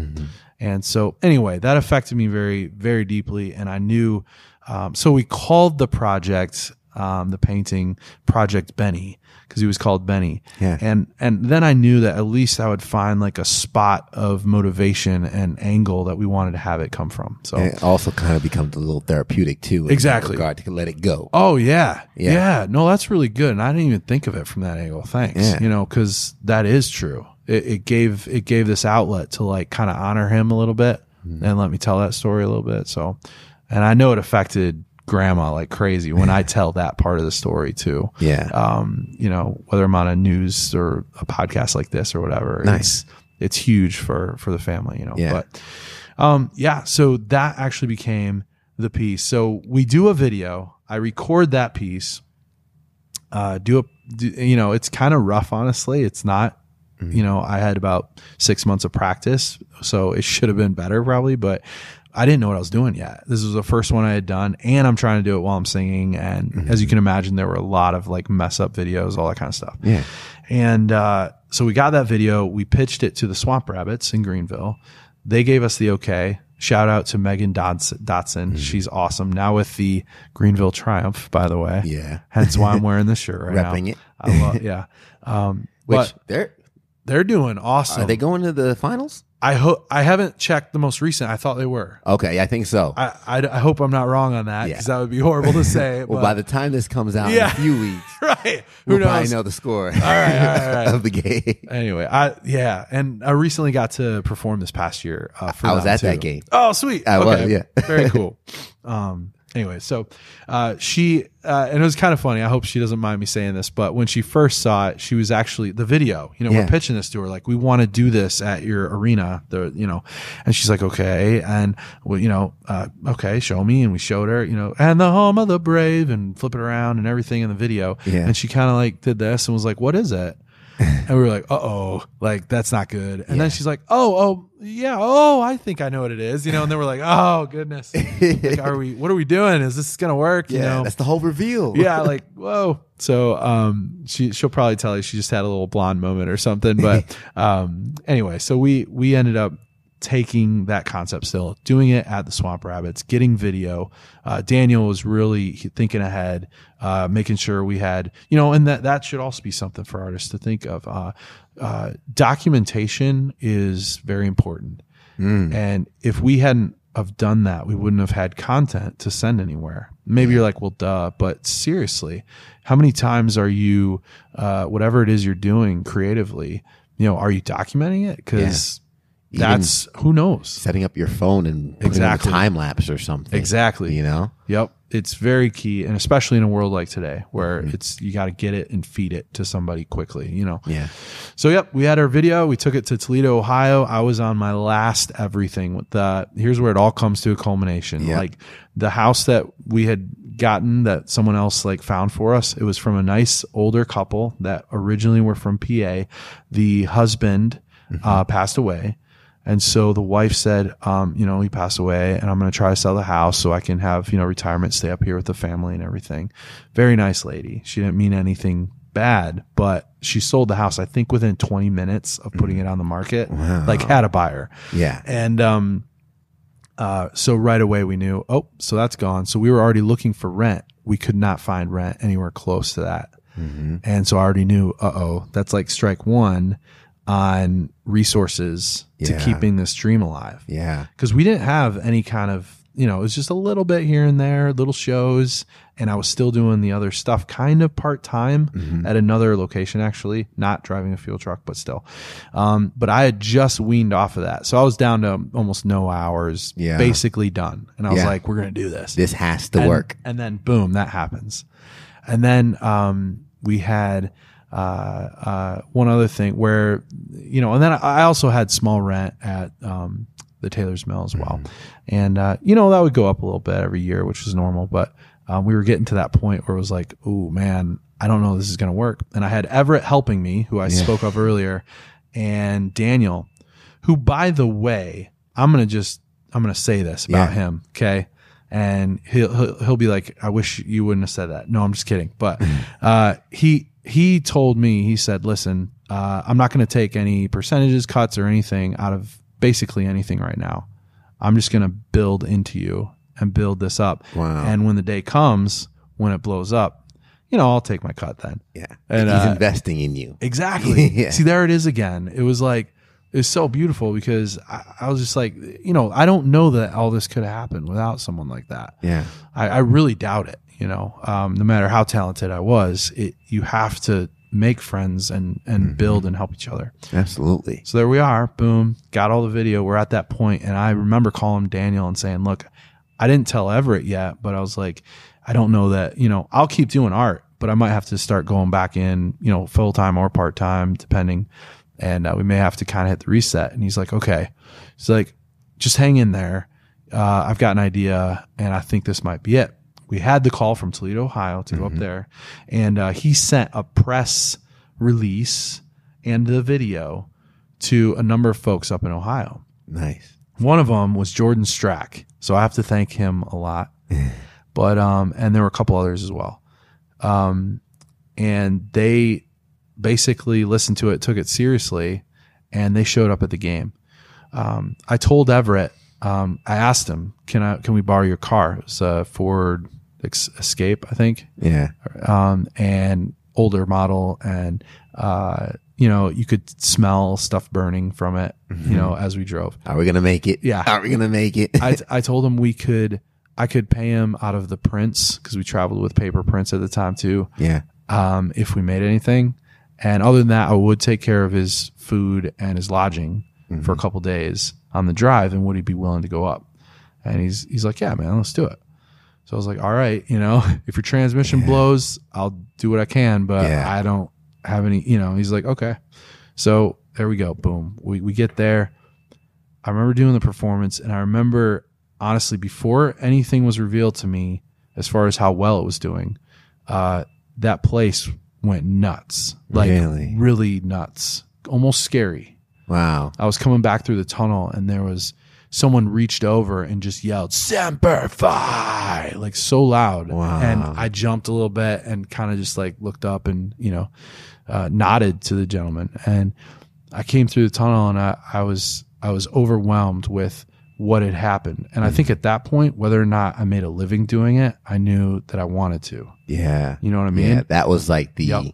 And so, anyway, that affected me very, very deeply. And I knew. Um, so we called the project, um, the painting, Project Benny, because he was called Benny. Yeah. And and then I knew that at least I would find like a spot of motivation and angle that we wanted to have it come from. So. And it also kind of becomes a little therapeutic too. in that Exactly. regard to let it go. Oh yeah. Yeah. yeah, No, that's really good, and I didn't even think of it from that angle. Thanks. Yeah. You know, because that is true. It, it gave it gave this outlet to like kind of honor him a little bit Mm-hmm. and let me tell that story a little bit. So, and I know it affected grandma like crazy when I tell that part of the story too. Yeah. Um, you know, whether I'm on a news or a podcast like this or whatever, Nice. it's it's huge for for the family. You know, Yeah. but um, yeah, so that actually became the piece. So we do a video. I record that piece. Uh, do a, do, you know, it's kind of rough, honestly. It's not, you know, I had about six months of practice, so it should have been better probably, but I didn't know what I was doing yet. This was the first one I had done, and I'm trying to do it while I'm singing. And as you can imagine, there were a lot of like mess up videos, all that kind of stuff. Yeah. And uh, so we got that video. We pitched it to the Swamp Rabbits in Greenville. They gave us the okay. Shout out to Megan Dodson. Dotson. She's awesome. Now with the Greenville Triumph, by the way. Yeah. Hence why I'm wearing this shirt right now. Repping it. I love, yeah. Um, Which but they're they're doing awesome. Are they going to the finals? I hope I haven't checked the most recent. I thought they were. Okay, I think so. I, I, I hope I'm not wrong on that Yeah. because that would be horrible to say. well, but- by the time this comes out Yeah. in a few weeks, right, who we'll knows? probably know the score All right, all right, all right. of the game. Anyway, I yeah, and I recently got to perform this past year. Uh, for I was at that game. Oh, sweet. I was, Okay. yeah. very cool. Um. Anyway, so uh, she uh, and it was kind of funny. I hope she doesn't mind me saying this, but when she first saw it, she was actually the video. You know, Yeah. we're pitching this to her like we want to do this at your arena. The you know, and she's like, okay, and well, you know, uh, okay, show me, and we showed her, you know, and the home of the brave, and flip it around and everything in the video. Yeah. And she kind of like did this and was like, what is it? and we were like, uh oh, like that's not good. And then she's like, oh, oh, yeah, oh, I think I know what it is, you know. And then we're like, oh goodness, like, are we? What are we doing? Is this gonna work? You Yeah, know? that's the whole reveal. yeah, like whoa. So um, she she'll probably tell you she just had a little blonde moment or something. But um, anyway, so we we ended up taking that concept still, doing it at the Swamp Rabbits, getting video. Uh, Daniel was really thinking ahead, uh, making sure we had, you know, and that that should also be something for artists to think of. Uh, uh, documentation is very important, and if we hadn't have done that, we wouldn't have had content to send anywhere. Maybe you're like, well, duh, but seriously, how many times are you, uh, whatever it is you're doing creatively, you know, are you documenting it? Because Even- that's who knows. Setting up your phone and Exactly. a time lapse or something. Exactly. You know? Yep. It's very key. And especially in a world like today where Mm-hmm. it's, you got to get it and feed it to somebody quickly, you know? Yeah. So yep, we had our video. We took it to Toledo, Ohio. I was on my last everything with the here's where it all comes to a culmination. Yeah. Like the house that we had gotten that someone else like found for us. It was from a nice older couple that originally were from PA. The husband uh, passed away. And so the wife said, um, you know, he passed away and I'm going to try to sell the house so I can have, you know, retirement, stay up here with the family and everything. Very nice lady. She didn't mean anything bad, but she sold the house, I think within 20 minutes of putting it on the market, like had a buyer. Yeah. And, um, uh, so right away we knew, oh, so that's gone. So we were already looking for rent. We could not find rent anywhere close to that. And so I already knew, uh oh, that's like strike one on resources to keeping this dream alive. Yeah. Because we didn't have any kind of, you know, it was just a little bit here and there, little shows. And I was still doing the other stuff kind of part time Mm-hmm. at another location, actually, not driving a fuel truck, but still. Um, but I had just weaned off of that. So I was down to almost no hours, Yeah. basically done. And I was Yeah. like, we're going to do this This has to and, work. And then boom, that happens. And then um, we had uh, uh, one other thing where, you know, and then I also had small rent at um, the Taylor's Mill as well. And, uh, you know, that would go up a little bit every year, which was normal. But um, we were getting to that point where it was like, oh, man, I don't know this is going to work. And I had Everett helping me, who I spoke of earlier, and Daniel, who, by the way, I'm going to just, I'm going to say this about Yeah. him. Okay and he'll, he'll he'll be like, "I wish you wouldn't have said that." No, I'm just kidding. But uh, he he told me he said, "Listen, uh, I'm not going to take any percentages, cuts, or anything out of basically anything right now. I'm just going to build into you and build this up. Wow. And when the day comes when it blows up, you know, I'll take my cut then. Yeah. And, He's uh, investing in you. Exactly. Yeah. See, there it is again. It was like it's so beautiful because I, I was just like, you know, I don't know that all this could happen without someone like that. Yeah. I, I really doubt it. You know, um, no matter how talented I was, it you have to make friends and and build and help each other. Absolutely. So there we are. Boom. Got all the video. We're at that point, and I remember calling Daniel and saying, "Look, I didn't tell Everett yet, but I was like, I don't know that. You know, I'll keep doing art, but I might have to start going back in. You know, full time or part time, depending. And uh, we may have to kind of hit the reset." And he's like, "Okay." He's like, "Just hang in there. Uh, I've got an idea, and I think this might be it." We had the call from Toledo, Ohio, to go up there, and uh, he sent a press release and the video to a number of folks up in Ohio. Nice. One of them was Jordan Strack, so I have to thank him a lot. but um, and there were a couple others as well. Um, and they basically listened to it, took it seriously, and they showed up at the game. Um, I told Everett, um, I asked him, "Can I? Can we borrow your car?" It was a Ford Ex- Escape, I think Yeah. um, and older model. And uh, you know, you could smell stuff burning from it, you know, as we drove. Are we gonna make it? Yeah. Are we gonna make it? I, I told him we could, I could pay him out of the prints because we traveled with paper prints at the time too. yeah. Um, if we made anything, and other than that, I would take care of his food and his lodging for a couple days on the drive. And would he be willing to go up? And he's he's like, yeah, man, let's do it. So I was like, all right, you know, if your transmission blows, I'll do what I can, but Yeah. I don't have any, you know. He's like, okay. So there we go. Boom. We we get there. I remember doing the performance, and I remember honestly before anything was revealed to me as far as how well it was doing, uh, that place went nuts, like Really? really nuts, almost scary. Wow. I was coming back through the tunnel, and there was someone reached over and just yelled "Semper Fi!" like so loud, Wow. and I jumped a little bit and kind of just like looked up and you know uh, nodded to the gentleman, and I came through the tunnel, and I, I was I was overwhelmed with what had happened, and I think at that point, whether or not I made a living doing it, I knew that I wanted to. Yeah. You know what I mean? yeah. That was like the Yep.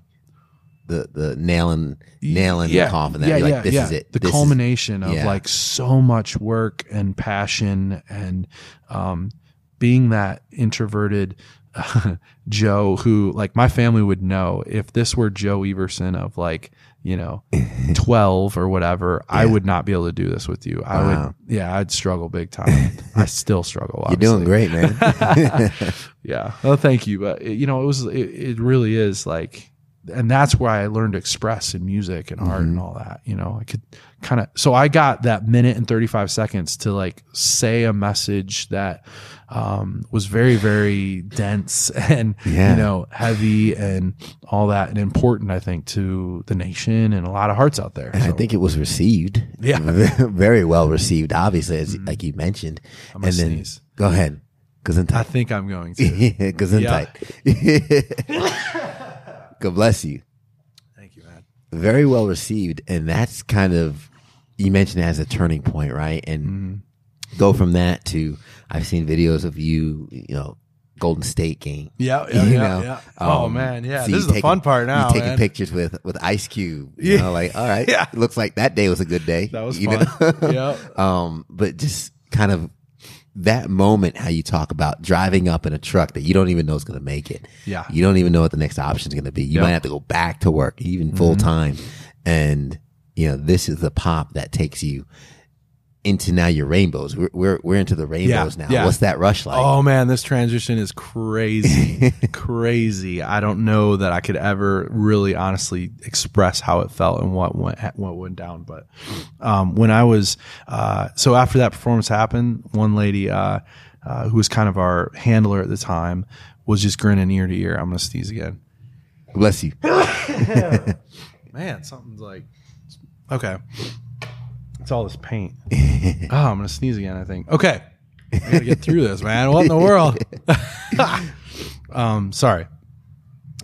The the nailing nailing the coffin. That yeah, yeah, like, this yeah. is it. The This is- culmination of yeah. like so much work and passion and um, being that introverted Joe who like my family would know if this were Joe Everson of like, you know, 12 or whatever, I would not be able to do this with you. I Wow. would, yeah, I'd struggle big time. I still struggle. You're doing great, man. Yeah. Oh, thank you. But it- you know, it was it, it really is like, and that's where I learned to express in music and art and all that. You know, I could kind of. So I got that minute and thirty five seconds to like say a message that um, was very very dense and Yeah. you know heavy and all that and important. I think to the nation and a lot of hearts out there. And I think it was received. Yeah. Mm-hmm. Very well received, obviously, as like you mentioned. And then sneeze. go ahead. Cause I think I'm going to. Gesundheit. God bless you. Thank you, man. Very well received. And that's kind of, you mentioned as a turning point, right? And Mm-hmm. go from that to, I've seen videos of you, you know, Golden State game. Yeah, you know, oh um, man, yeah. so This is the taking- fun part now. You taking man. pictures with with Ice Cube. You Yeah. know, like all right, Yeah. looks like that day was a good day. That was you fun. know? yeah. um, but just kind of that moment, how you talk about driving up in a truck that you don't even know is going to make it. Yeah. You don't even know what the next option is going to be. You Yep. might have to go back to work, even full mm-hmm. time. And, you know, this is the pop that takes you into now your rainbows. We're, we're, we're into the rainbows now. yeah. What's that rush like? Oh man, this transition is crazy, crazy. I don't know that I could ever really honestly express how it felt and what went what went down. But um, when I was uh, so after that performance happened, one lady uh, uh, who was kind of our handler at the time was just grinning ear to ear. I'm gonna sneeze again. Bless you. Man, something's like okay. It's all this paint. oh, I'm gonna sneeze again. I think. Okay, I gotta get through this, man. What in the world? um, sorry.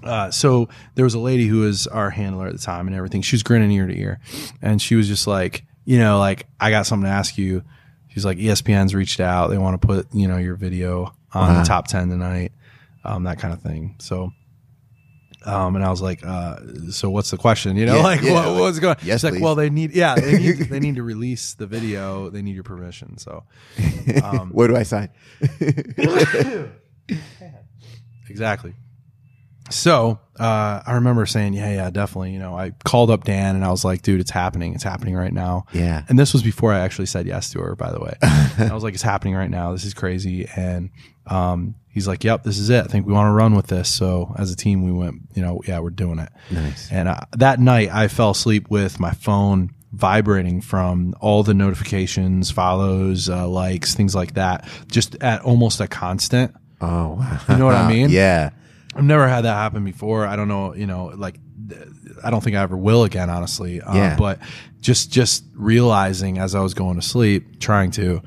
Uh, so there was a lady who was our handler at the time and everything. She was grinning ear to ear, and she was just like, you know, like I got something to ask you. She's like, ESPN's reached out. They want to put you know your video on Wow. the top ten tonight, um, that kind of thing. So. Um, and I was like, uh, so what's the question? You know, Yeah, like yeah, what, like, what's going? yes, like, please. well, they need, yeah, they need, they need to release the video. They need your permission. So, um, Where do I sign? exactly. So uh, I remember saying, yeah, yeah, definitely. You know, I called up Dan and I was like, dude, it's happening. It's happening right now. Yeah. And this was before I actually said yes to her, by the way. I was like, it's happening right now. This is crazy. And um, he's like, yep, this is it. I think we want to run with this. So as a team, we went, you know, yeah, we're doing it. Nice. And uh, that night, I fell asleep with my phone vibrating from all the notifications, follows, uh, likes, things like that, just at almost a constant. Oh, wow. You know what I mean? Yeah. I've never had that happen before. I don't know, you know, like I don't think I ever will again, honestly. Uh, Yeah. But just just realizing as I was going to sleep, trying to,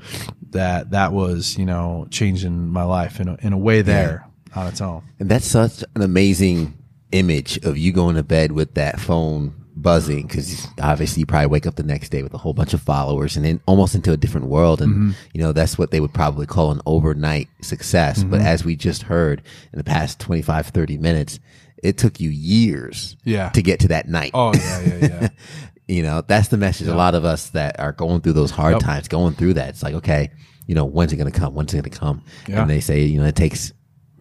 that that was you know changing my life in a, in a way there on its own. And that's such an amazing image of you going to bed with that phone buzzing because obviously you probably wake up the next day with a whole bunch of followers and then almost into a different world. And, Mm-hmm. you know, that's what they would probably call an overnight success. But as we just heard in the past 25, 30 minutes, it took you years Yeah. to get to that night. Oh yeah, yeah, yeah. You know, that's the message. A lot of us that are going through those hard Yep. times, going through that, it's like, okay, you know, when's it going to come? When's it going to come? Yeah. And they say, you know, it takes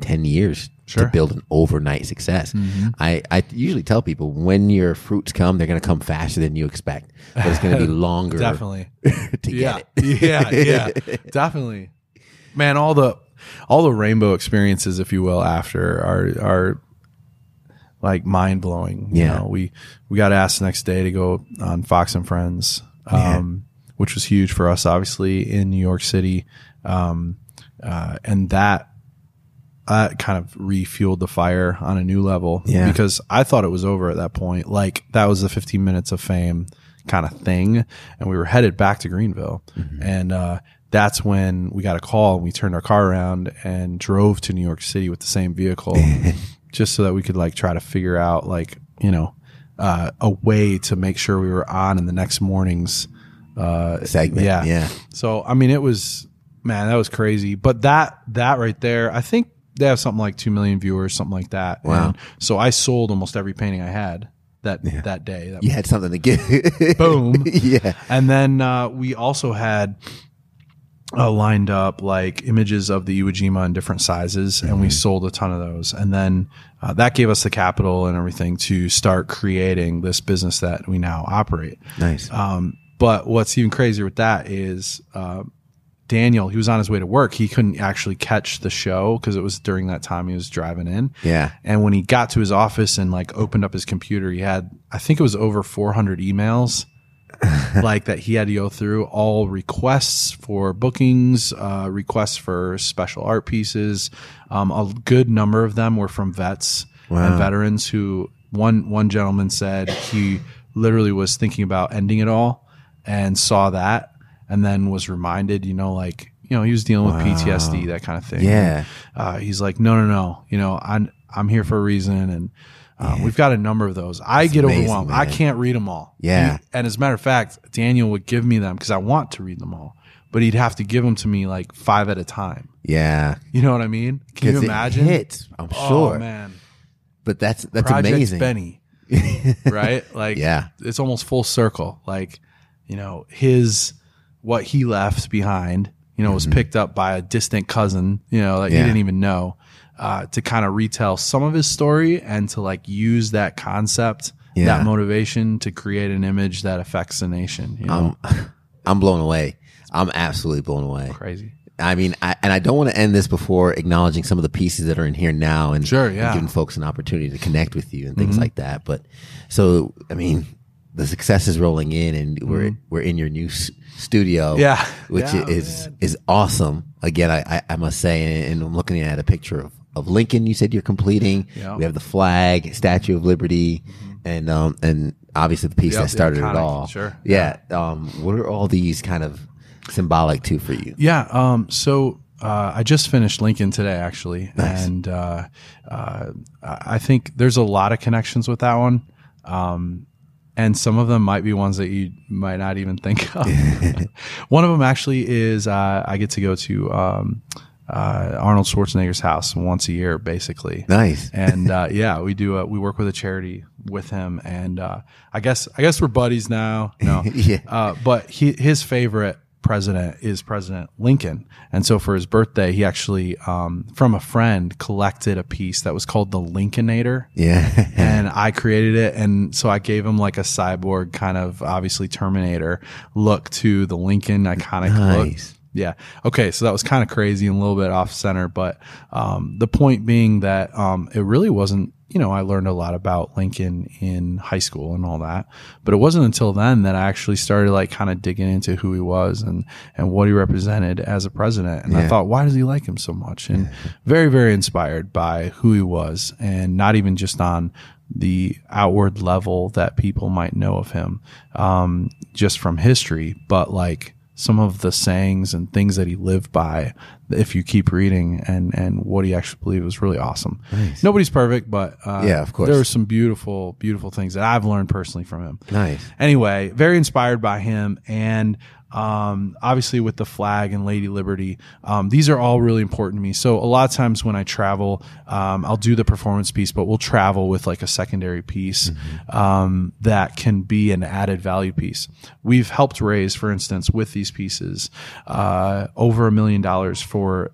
10 years Sure. Mm-hmm. to build an overnight success. I, I usually tell people when your fruits come, they're going to come faster than you expect, but it's going to be longer Definitely. to yeah, get it. yeah, yeah, definitely. Man, all the all the rainbow experiences, if you will, after are are like mind blowing. You Yeah. know, we we got asked the next day to go on Fox and Friends, um, which was huge for us, obviously in New York City, um, uh, and that. That kind of refueled the fire on a new level Yeah. because I thought it was over at that point. Like that was the 15 minutes of fame kind of thing. And we were headed back to Greenville. And, uh, that's when we got a call and we turned our car around and drove to New York City with the same vehicle just so that we could like try to figure out like, you know, uh, a way to make sure we were on in the next morning's, uh, Segment. yeah. Yeah. So, I mean, it was, man, that was crazy. But that, that right there, I think they have something like 2 million viewers, something like that. Wow. And so I sold almost every painting I had that, that day. That You had something to give. boom. yeah. And then uh, we also had uh, lined up like images of the Iwo Jima in different sizes, and we sold a ton of those. And then uh, that gave us the capital and everything to start creating this business that we now operate. Nice. Um, but what's even crazier with that is uh, Daniel, he was on his way to work. He couldn't actually catch the show because it was during that time he was driving in. Yeah. And when he got to his office and like opened up his computer, he had, I think it was over 400 emails like that he had to go through all requests for bookings, uh, requests for special art pieces. Um, a good number of them were from vets and veterans who one, one gentleman said he literally was thinking about ending it all and saw that and then was reminded, you know, like, you know, he was dealing with PTSD, that kind of thing. Yeah. Uh, he's like, no, no, no. You know, I'm I'm here for a reason, and uh, we've got a number of those. I get amazing, overwhelmed. I can't read them all. Yeah. He- and as a matter of fact, Daniel would give me them because I want to read them all, but he'd have to give them to me like five at a time. Yeah. You know what I mean? Can you imagine? hits, I'm Oh sure. man, But that's that's Project amazing. Benny, right? Like, Yeah. it's almost full circle. Like, you know, his what he left behind, you know, was picked up by a distant cousin, you know, that Mm-hmm. Yeah. he didn't even know, uh, to kind of retell some of his story and to like use that concept, Yeah. that motivation to create an image that affects the nation. You know, I'm I'm blown away. I'm absolutely blown away. crazy. I mean, I, and I don't want to end this before acknowledging some of the pieces that are in here now and, Sure, and yeah. giving folks an opportunity to connect with you and things Mm-hmm. like that. But so, I mean, the success is rolling in and we're, we're in your new s- studio. Mm-hmm. Yeah. Which Yeah, is, man. is awesome. Again, I, I, I must say, and I'm looking at a picture of, of Lincoln. You said you're completing. Yeah. Mm-hmm. We have the flag, Statue of Liberty, and, um, and obviously the piece Yep, that the started it all. sure. Yeah. Um, what are all these kind of symbolic to for you? Yeah. Um, so uh, I just finished Lincoln today, actually, and uh, uh, I think there's a lot of connections with that one, um, and some of them might be ones that you might not even think of. one of them actually is uh, I get to go to um, uh, Arnold Schwarzenegger's house once a year, basically. Nice. and uh, yeah, we do. A, we work with a charity with him, and uh, I guess I guess we're buddies now. No, Yeah. uh, but he, his favorite president is President Lincoln, and so for his birthday, he actually, um, from a friend, collected a piece that was called the Lincolnator. Yeah. and I created it, and so I gave him like a cyborg kind of obviously Terminator look to the Lincoln iconic look. Yeah. Okay. So that was kind of crazy and a little bit off center, but um, the point being that um, it really wasn't. You know, I learned a lot about Lincoln in high school and all that, but it wasn't until then that I actually started like kind of digging into who he was and and what he represented as a president. And I thought, why does he like him so much? And very, very inspired by who he was, and not even just on the outward level that people might know of him, um, just from history, but like some of the sayings and things that he lived by if you keep reading and and what he actually believed was really awesome nobody's perfect but uh, Yeah, of course. there were some beautiful beautiful things that i've learned personally from him Nice. anyway very inspired by him and um, obviously with the flag and Lady Liberty. Um, these are all really important to me. So a lot of times when I travel, um, I'll do the performance piece, but we'll travel with like a secondary piece um, that can be an added value piece. We've helped raise, for instance, with these pieces, uh, over a million dollars for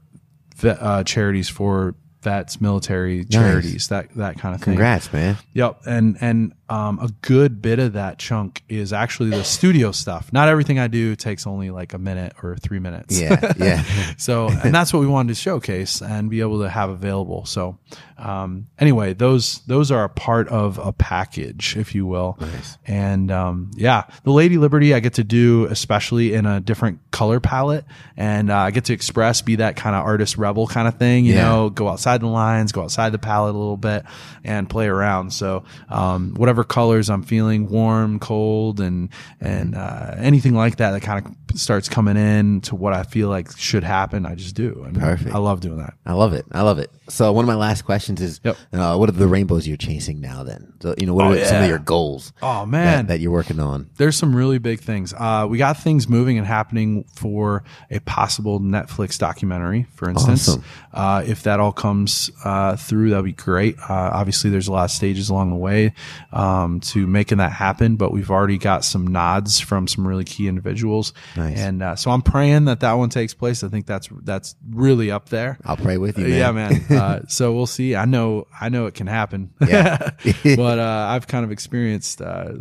uh, charities for vets, military charities, that that kind of thing. Congrats, man. Yep, and and um, a good bit of that chunk is actually the studio stuff. Not everything I do takes only like a minute or three minutes. Yeah, yeah. so, and that's what we wanted to showcase and be able to have available. So, um, anyway, those those are a part of a package, if you will. Nice. And um, yeah, the Lady Liberty I get to do especially in a different color palette, and uh, I get to express, be that kind of artist rebel kind of thing. You Yeah. know, go outside the lines, go outside the palette a little bit, and play around. So, um, whatever colors I'm feeling, warm, cold, and and uh, anything like that that kind of starts coming in to what I feel like should happen, I just do. And Perfect. I love doing that. I love it. I love it. So one of my last questions is, Yep. uh, what are the rainbows you're chasing now? Then, so you know, what are some of your goals? Oh that, man, that you're working on? there's some really big things. Uh, we got things moving and happening for a possible Netflix documentary, for instance. Awesome. Uh, if that all comes uh, through, that'd be great. Uh, obviously, there's a lot of stages along the way um, to making that happen, but we've already got some nods from some really key individuals, Nice. And uh, so I'm praying that that one takes place. I think that's that's really up there. I'll pray with you, man. Yeah, man. Uh, so we'll see. I know, I know it can happen. Yeah. but uh, I've kind of experienced, uh,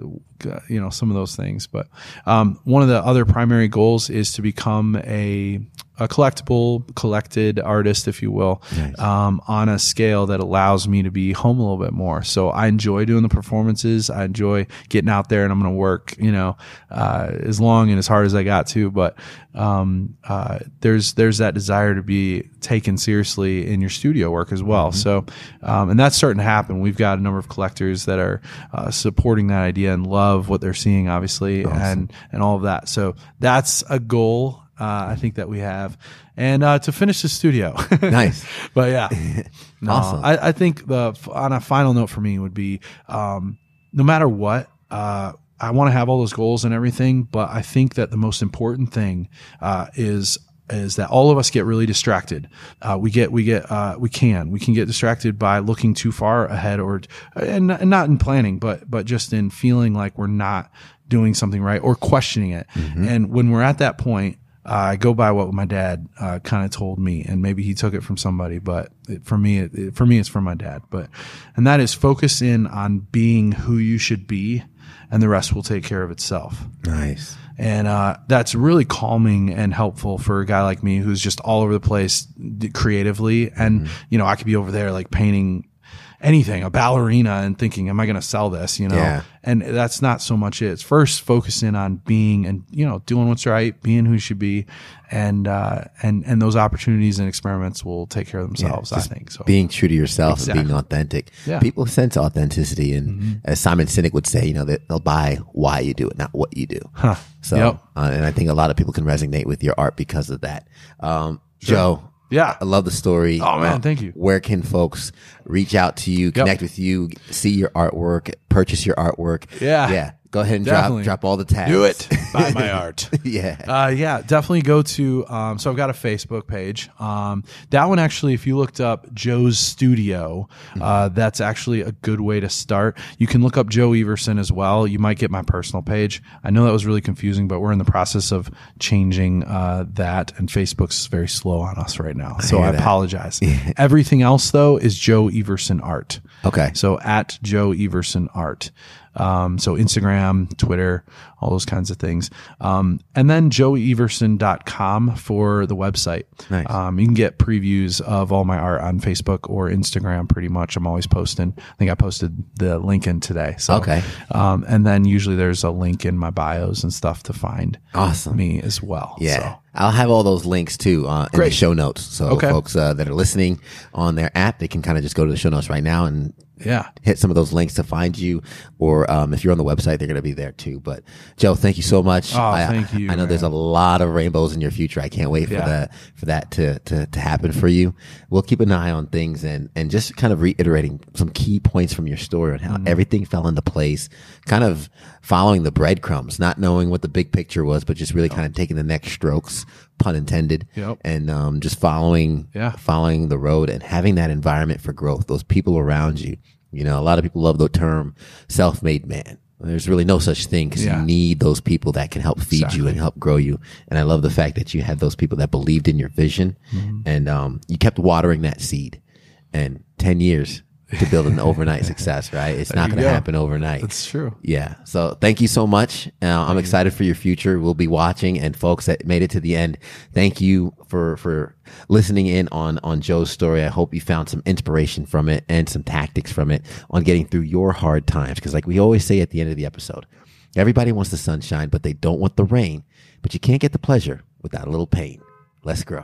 you know, some of those things. But um, one of the other primary goals is to become a a collectible, collected artist, if you will, Nice. um, on a scale that allows me to be home a little bit more. So I enjoy doing the performances. I enjoy getting out there, and I'm going to work, you know, uh, as long and as hard as I got to. But um, uh, there's there's that desire to be taken seriously in your studio work as well. So, um, and that's starting to happen. We've got a number of collectors that are uh, supporting that idea and love what they're seeing, obviously, and and all of that. So that's a goal. Uh, I think that we have, and uh, to finish the studio. Nice. but yeah, no, Awesome. I, I think the on a final note for me would be um, no matter what. Uh, I want to have all those goals and everything, but I think that the most important thing uh, is is that all of us get really distracted. Uh, we get we get uh, we can we can get distracted by looking too far ahead, or and, and not in planning, but but just in feeling like we're not doing something right or questioning it. And when we're at that point, I go by what my dad uh, kind of told me, and maybe he took it from somebody, but it, for me, it, it- for me, it's from my dad. But and that is focus in on being who you should be, and the rest will take care of itself. Nice. And uh, that's really calming and helpful for a guy like me who's just all over the place creatively. And you know, I could be over there like painting anything, a ballerina, and thinking, "Am I going to sell this?" You know, Yeah. and that's not so much it. It's first focusing on being and you know doing what's right, being who you should be, and uh, and and those opportunities and experiments will take care of themselves. I think so. Being true to yourself and being authentic. Yeah. People sense authenticity, and as Simon Sinek would say, you know, they'll buy why you do it, not what you do. Huh. So, Yep. uh, and I think a lot of people can resonate with your art because of that. Um, Joe, Yeah. I love the story. Oh, man, Uh, thank you. Where can folks reach out to you, connect with you, see your artwork, purchase your artwork? Yeah. yeah. Go ahead and drop Definitely. drop all the tags. Do it. Buy my art. yeah. Uh, yeah, definitely go to. Um, so I've got a Facebook page. Um, that one actually, if you looked up Joe's Studio, uh, that's actually a good way to start. You can look up Joe Everson as well. You might get my personal page. I know that was really confusing, but we're in the process of changing uh, that, and Facebook's very slow on us right now. So hear I that. apologize. Everything else though is Joe Everson Art. Okay. So at Joe Everson Art. Um, so Instagram, Twitter, all those kinds of things. Um, and then joeeverson.com for the website. Nice. Um, you can get previews of all my art on Facebook or Instagram pretty much. I'm always posting. I think I posted the link in today. So, Okay. Um, and then usually there's a link in my bios and stuff to find Awesome. me as well. Yeah. So, I'll have all those links too uh, in the show notes. So Okay. folks uh, that are listening on their app, they can kind of just go to the show notes right now and Yeah. hit some of those links to find you. Or um, if you're on the website, they're going to be there too. But Joe, thank you so much. Oh, I, thank you, I know there's a man. lot of rainbows in your future. I can't wait for Yeah. that for that to, to to happen for you. We'll keep an eye on things and and just kind of reiterating some key points from your story on Mm-hmm. how everything fell into place. Kind of following the breadcrumbs, not knowing what the big picture was, but just really kind of taking the next strokes, pun intended, Yep. and um, just following Yeah. following the road and having that environment for growth, those people around you. You know, a lot of people love the term self made man. There's really no such thing because Yeah. you need those people that can help feed you and help grow you. And I love the fact that you had those people that believed in your vision Mm-hmm. and um, you kept watering that seed. And 10 years to build an overnight success, right? It's not going to happen overnight. That's true. Yeah. So thank you so much. Uh, I'm excited for your future. We'll be watching and folks that made it to the end. Thank you for, for listening in on, on Joe's story. I hope you found some inspiration from it and some tactics from it on getting through your hard times. Cause like we always say at the end of the episode, everybody wants the sunshine, but they don't want the rain, but you can't get the pleasure without a little pain. Let's grow.